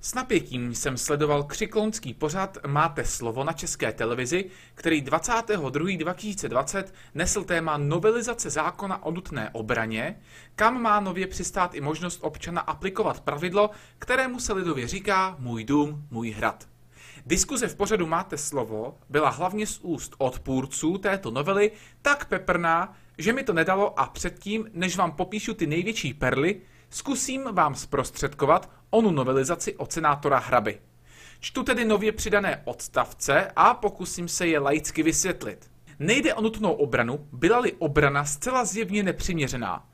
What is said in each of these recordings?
S napětím jsem sledoval křiklonský pořad Máte slovo na české televizi, který 22.2020 nesl téma novelizace zákona o nutné obraně, kam má nově přistát i možnost občana aplikovat pravidlo, kterému se lidově říká můj dům, můj hrad. Diskuze v pořadu Máte slovo byla hlavně z úst odpůrců této novely tak peprná, že mi to nedalo a předtím, než vám popíšu ty největší perly, zkusím vám zprostředkovat onu novelizaci od senátora Hraby. Čtu tedy nově přidané odstavce a pokusím se je laicky vysvětlit. Nejde o nutnou obranu, byla-li obrana zcela zjevně nepřiměřená.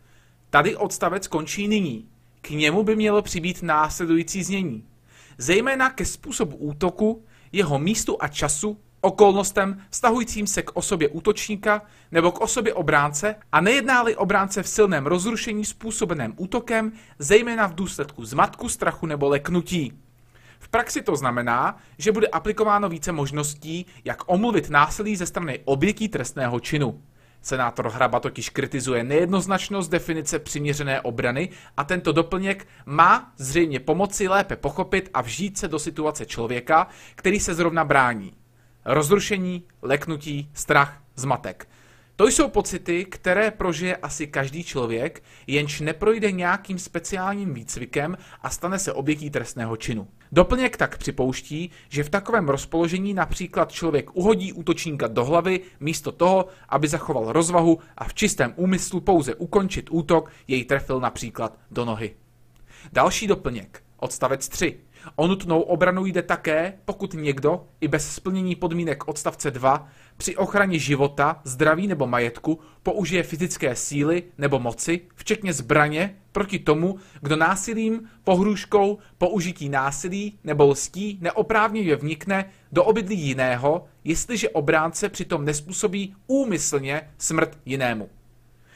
Tady odstavec končí nyní. K němu by mělo přibýt následující znění. Zejména ke způsobu útoku, jeho místu a času, okolnostem vztahujícím se k osobě útočníka nebo k osobě obránce a nejedná-li obránce v silném rozrušení způsobeném útokem, zejména v důsledku zmatku, strachu nebo leknutí. V praxi to znamená, že bude aplikováno více možností, jak omluvit násilí ze strany obětí trestného činu. Senátor Hraba totiž kritizuje nejednoznačnost definice přiměřené obrany a tento doplněk má zřejmě pomoci lépe pochopit a vžít se do situace člověka, který se zrovna brání. Rozrušení, leknutí, strach, zmatek. To jsou pocity, které prožije asi každý člověk, jenž neprojde nějakým speciálním výcvikem a stane se obětí trestného činu. Doplněk tak připouští, že v takovém rozpoložení například člověk uhodí útočníka do hlavy místo toho, aby zachoval rozvahu a v čistém úmyslu pouze ukončit útok jej trefil například do nohy. Další doplněk, odstavec 3. O nutnou obranu jde také, pokud někdo, i bez splnění podmínek odstavce 2, při ochraně života, zdraví nebo majetku použije fyzické síly nebo moci, včetně zbraně, proti tomu, kdo násilím, pohrůžkou, použití násilí nebo lstí neoprávněně vnikne do obydlí jiného, jestliže obránce přitom nespůsobí úmyslně smrt jinému.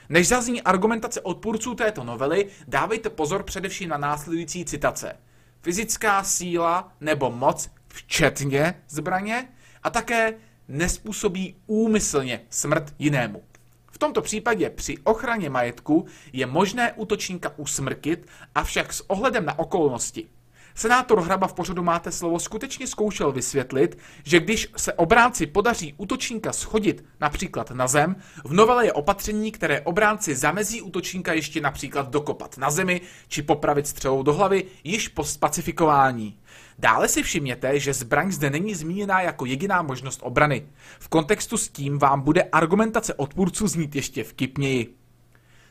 Než zazní argumentace odpůrců této novely, dávejte pozor především na následující citace – fyzická síla nebo moc, včetně zbraně, a také nespůsobí úmyslně smrt jinému. V tomto případě při ochraně majetku je možné útočníka usmrtit, avšak s ohledem na okolnosti. Senátor Hraba v pořadu Máte slovo skutečně zkoušel vysvětlit, že když se obránci podaří útočníka schodit například na zem, v novele je opatření, které obránci zamezí útočníka ještě například dokopat na zemi či popravit střelou do hlavy již po spacifikování. Dále si všimněte, že zbraň zde není zmíněná jako jediná možnost obrany. V kontextu s tím vám bude argumentace odpůrců znít ještě vtipněji.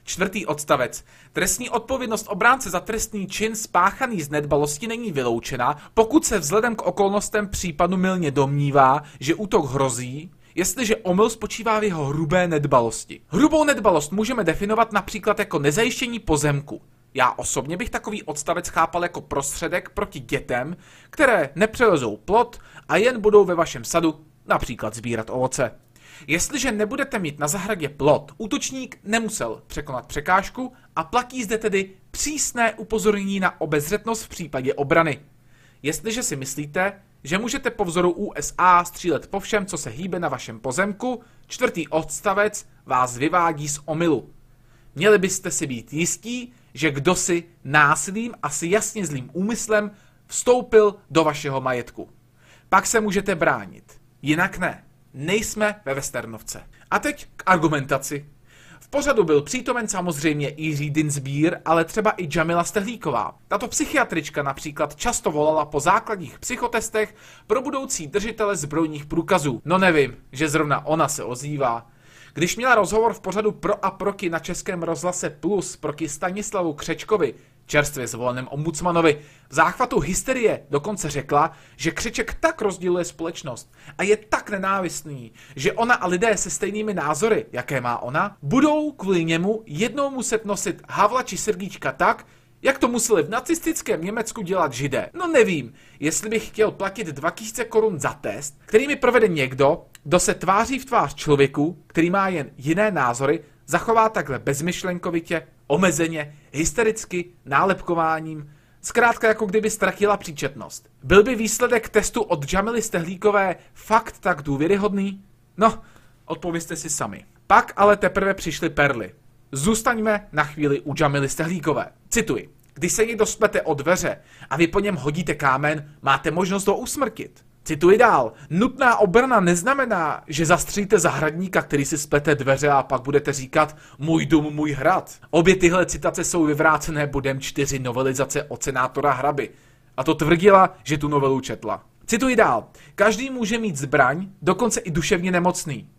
Čtvrtý odstavec. Trestní odpovědnost obránce za trestný čin spáchaný z nedbalosti není vyloučena, pokud se vzhledem k okolnostem případu milně domnívá, že útok hrozí, jestliže omyl spočívá v jeho hrubé nedbalosti. Hrubou nedbalost můžeme definovat například jako nezajištění pozemku. Já osobně bych takový odstavec chápal jako prostředek proti dětem, které nepřelezou plot a jen budou ve vašem sadu například sbírat ovoce. Jestliže nebudete mít na zahradě plot, útočník nemusel překonat překážku a platí zde tedy přísné upozornění na obezřetnost v případě obrany. Jestliže si myslíte, že můžete po vzoru USA střílet po všem, co se hýbe na vašem pozemku, čtvrtý odstavec vás vyvádí z omylu. Měli byste si být jistí, že kdo si násilím a si jasně zlým úmyslem vstoupil do vašeho majetku. Pak se můžete bránit. Jinak ne. Nejsme ve Westernovce. A teď k argumentaci. V pořadu byl přítomen samozřejmě Jiří Dinsbír, ale třeba i Jamila Stehlíková. Tato psychiatrička například často volala po základních psychotestech pro budoucí držitele zbrojních průkazů. No nevím, že zrovna ona se ozývá. Když měla rozhovor v pořadu Pro a Proky na Českém rozhlase Plus proti Stanislavu Křečkovi, čerstvě zvoleném ombudsmanovi, v záchvatu hysterie dokonce řekla, že Křeček tak rozděluje společnost a je tak nenávistný, že ona a lidé se stejnými názory, jaké má ona, budou kvůli němu jednou muset nosit Havla či Sergíčka tak, jak to museli v nacistickém Německu dělat židé? No nevím, jestli bych chtěl platit 2000 korun za test, který mi provede někdo, kdo se tváří v tvář člověku, který má jen jiné názory, zachová takhle bezmyšlenkovitě, omezeně, hystericky, nálepkováním, zkrátka jako kdyby ztratila příčetnost. Byl by výsledek testu od Jamily Stehlíkové fakt tak důvěryhodný? No, odpověste si sami. Pak ale teprve přišly perly. Zůstaňme na chvíli u Jamily Stehlíkové. Cituji. Když se někdo splete o dveře a vy po něm hodíte kámen, máte možnost ho usmrtit. Cituji dál. Nutná obrana neznamená, že zastříte zahradníka, který si splete dveře a pak budete říkat můj dům, můj hrad. Obě tyhle citace jsou vyvrácené bodem 4 novelizace od senátora Hraby. A to tvrdila, že tu novelu četla. Cituji dál. Každý může mít zbraň, dokonce i duševně nemocný.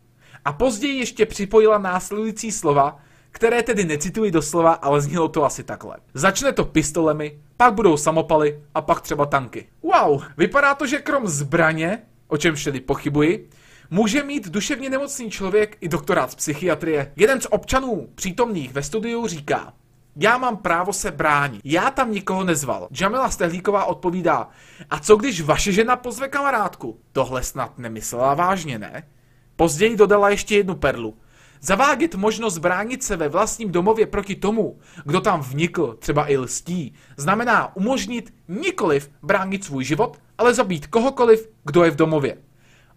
A později ještě připojila následující slova, které tedy necituji doslova, ale znělo to asi takhle. Začne to pistolemi, pak budou samopaly a pak třeba tanky. Wow, vypadá to, že krom zbraně, o čem tedy pochybuji, může mít duševně nemocný člověk i doktorát z psychiatrie. Jeden z občanů přítomných ve studiu říká, já mám právo se bránit. Já tam nikoho nezval. Jamila Stehlíková odpovídá, a co když vaše žena pozve kamarádku? Tohle snad nemyslela vážně, ne? Později dodala ještě jednu perlu. Zavádět možnost bránit se ve vlastním domově proti tomu, kdo tam vnikl, třeba i lstí, znamená umožnit nikoliv bránit svůj život, ale zabít kohokoliv, kdo je v domově.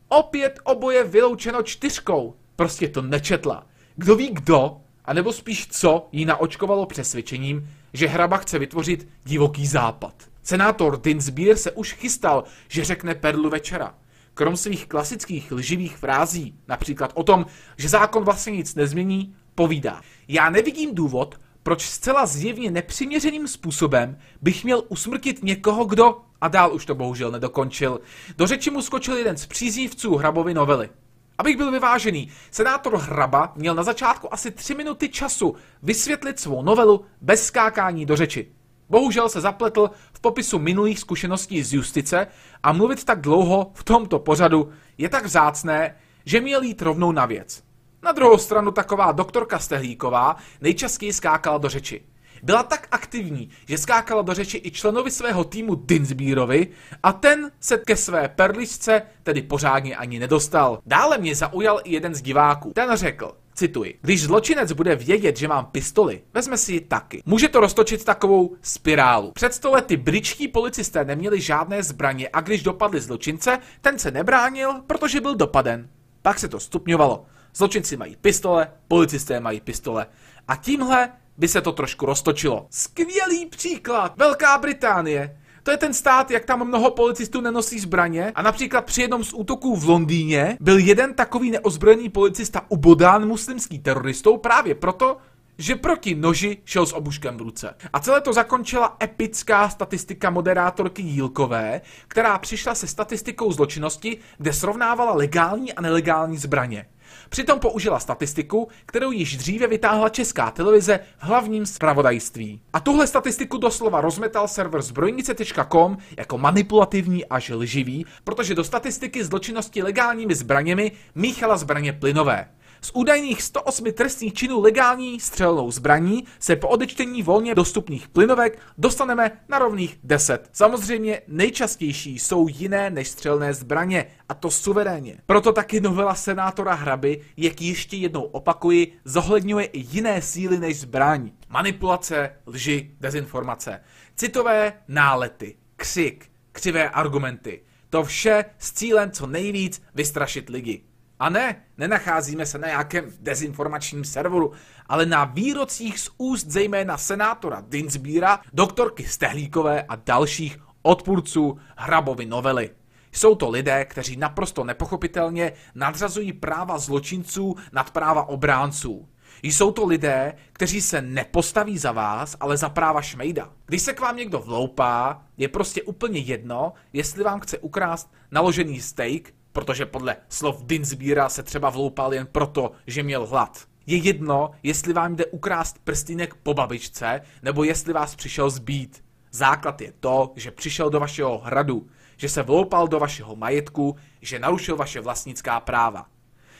Opět oboje vyloučeno čtyřkou. Prostě to nečetla. Kdo ví kdo, anebo spíš co jí naočkovalo přesvědčením, že hraba chce vytvořit divoký západ. Senátor Dinsbier se už chystal, že řekne perlu večera. Krom svých klasických lživých frází, například o tom, že zákon vlastně nic nezmění, povídá. Já nevidím důvod, proč zcela zjevně nepřiměřeným způsobem bych měl usmrtit někoho, kdo, a dál už to bohužel nedokončil, do řeči mu skočil jeden z příznivců Hrabovy novely. Abych byl vyvážený, senátor Hraba měl na začátku asi tři minuty času vysvětlit svou novelu bez skákání do řeči. Bohužel se zapletl v popisu minulých zkušeností z justice a mluvit tak dlouho v tomto pořadu je tak vzácné, že měl jít rovnou na věc. Na druhou stranu taková doktorka Stehlíková nejčastěji skákala do řeči. Byla tak aktivní, že skákala do řeči i členovi svého týmu Dinsbírovi a ten se ke své perličce tedy pořádně ani nedostal. Dále mě zaujal i jeden z diváků. Ten řekl, Cituji. Když zločinec bude vědět, že mám pistoli, vezme si ji taky. Může to roztočit takovou spirálu. Před sto lety britští policisté neměli žádné zbraně a když dopadli zločince, ten se nebránil, protože byl dopaden. Pak se to stupňovalo. Zločinci mají pistole, policisté mají pistole. A tímhle by se to trošku roztočilo. Skvělý příklad! Velká Británie. To je ten stát, jak tam mnoho policistů nenosí zbraně a například při jednom z útoků v Londýně byl jeden takový neozbrojený policista ubodán muslimský teroristou právě proto, že proti noži šel s obuškem v ruce. A celé to zakončila epická statistika moderátorky Jílkové, která přišla se statistikou zločinnosti, kde srovnávala legální a nelegální zbraně. Přitom použila statistiku, kterou již dříve vytáhla česká televize v hlavním zpravodajství. A tuhle statistiku doslova rozmetal server zbrojnice.com jako manipulativní až lživý, protože do statistiky zločinnosti legálními zbraněmi míchala zbraně plynové. Z údajných 108 trestných činů legální střelnou zbraní se po odečtení volně dostupných plynovek dostaneme na rovných 10. Samozřejmě nejčastější jsou jiné než střelné zbraně, a to suverénně. Proto taky novela senátora Hraby, jak ještě jednou opakuji, zohledňuje i jiné síly než zbraň. Manipulace, lži, dezinformace, citové nálety, křik, křivé argumenty. To vše s cílem co nejvíc vystrašit lidi. A ne, nenacházíme se na nějakém dezinformačním serveru, ale na výrocích z úst zejména senátora Dinsbíra, doktorky Stehlíkové a dalších odpůrců Hrabovy novely. Jsou to lidé, kteří naprosto nepochopitelně nadřazují práva zločinců nad práva obránců. Jsou to lidé, kteří se nepostaví za vás, ale za práva šmejda. Když se k vám někdo vloupá, je prostě úplně jedno, jestli vám chce ukrást naložený steak protože podle slov Dinsbíra se třeba vloupal jen proto, že měl hlad. Je jedno, jestli vám jde ukrást prstínek po babičce, nebo jestli vás přišel zbít. Základ je to, že přišel do vašeho hradu, že se vloupal do vašeho majetku, že narušil vaše vlastnická práva.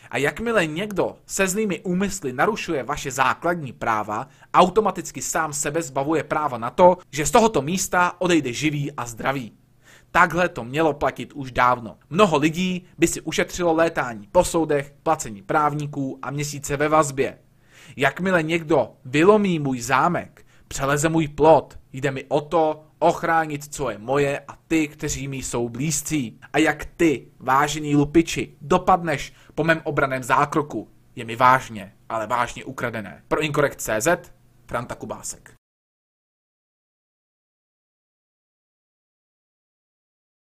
A jakmile někdo se zlými úmysly narušuje vaše základní práva, automaticky sám sebe zbavuje práva na to, že z tohoto místa odejde živý a zdravý. Takhle to mělo platit už dávno. Mnoho lidí by si ušetřilo létání po soudech, placení právníků a měsíce ve vazbě. Jakmile někdo vylomí můj zámek, přeleze můj plot, jde mi o to ochránit, co je moje a ty, kteří mi jsou blízcí. A jak ty, vážení lupiči, dopadneš po mém obraném zákroku, je mi vážně, ale vážně ukradené. Pro Inkorekt.cz Franta Kubásek.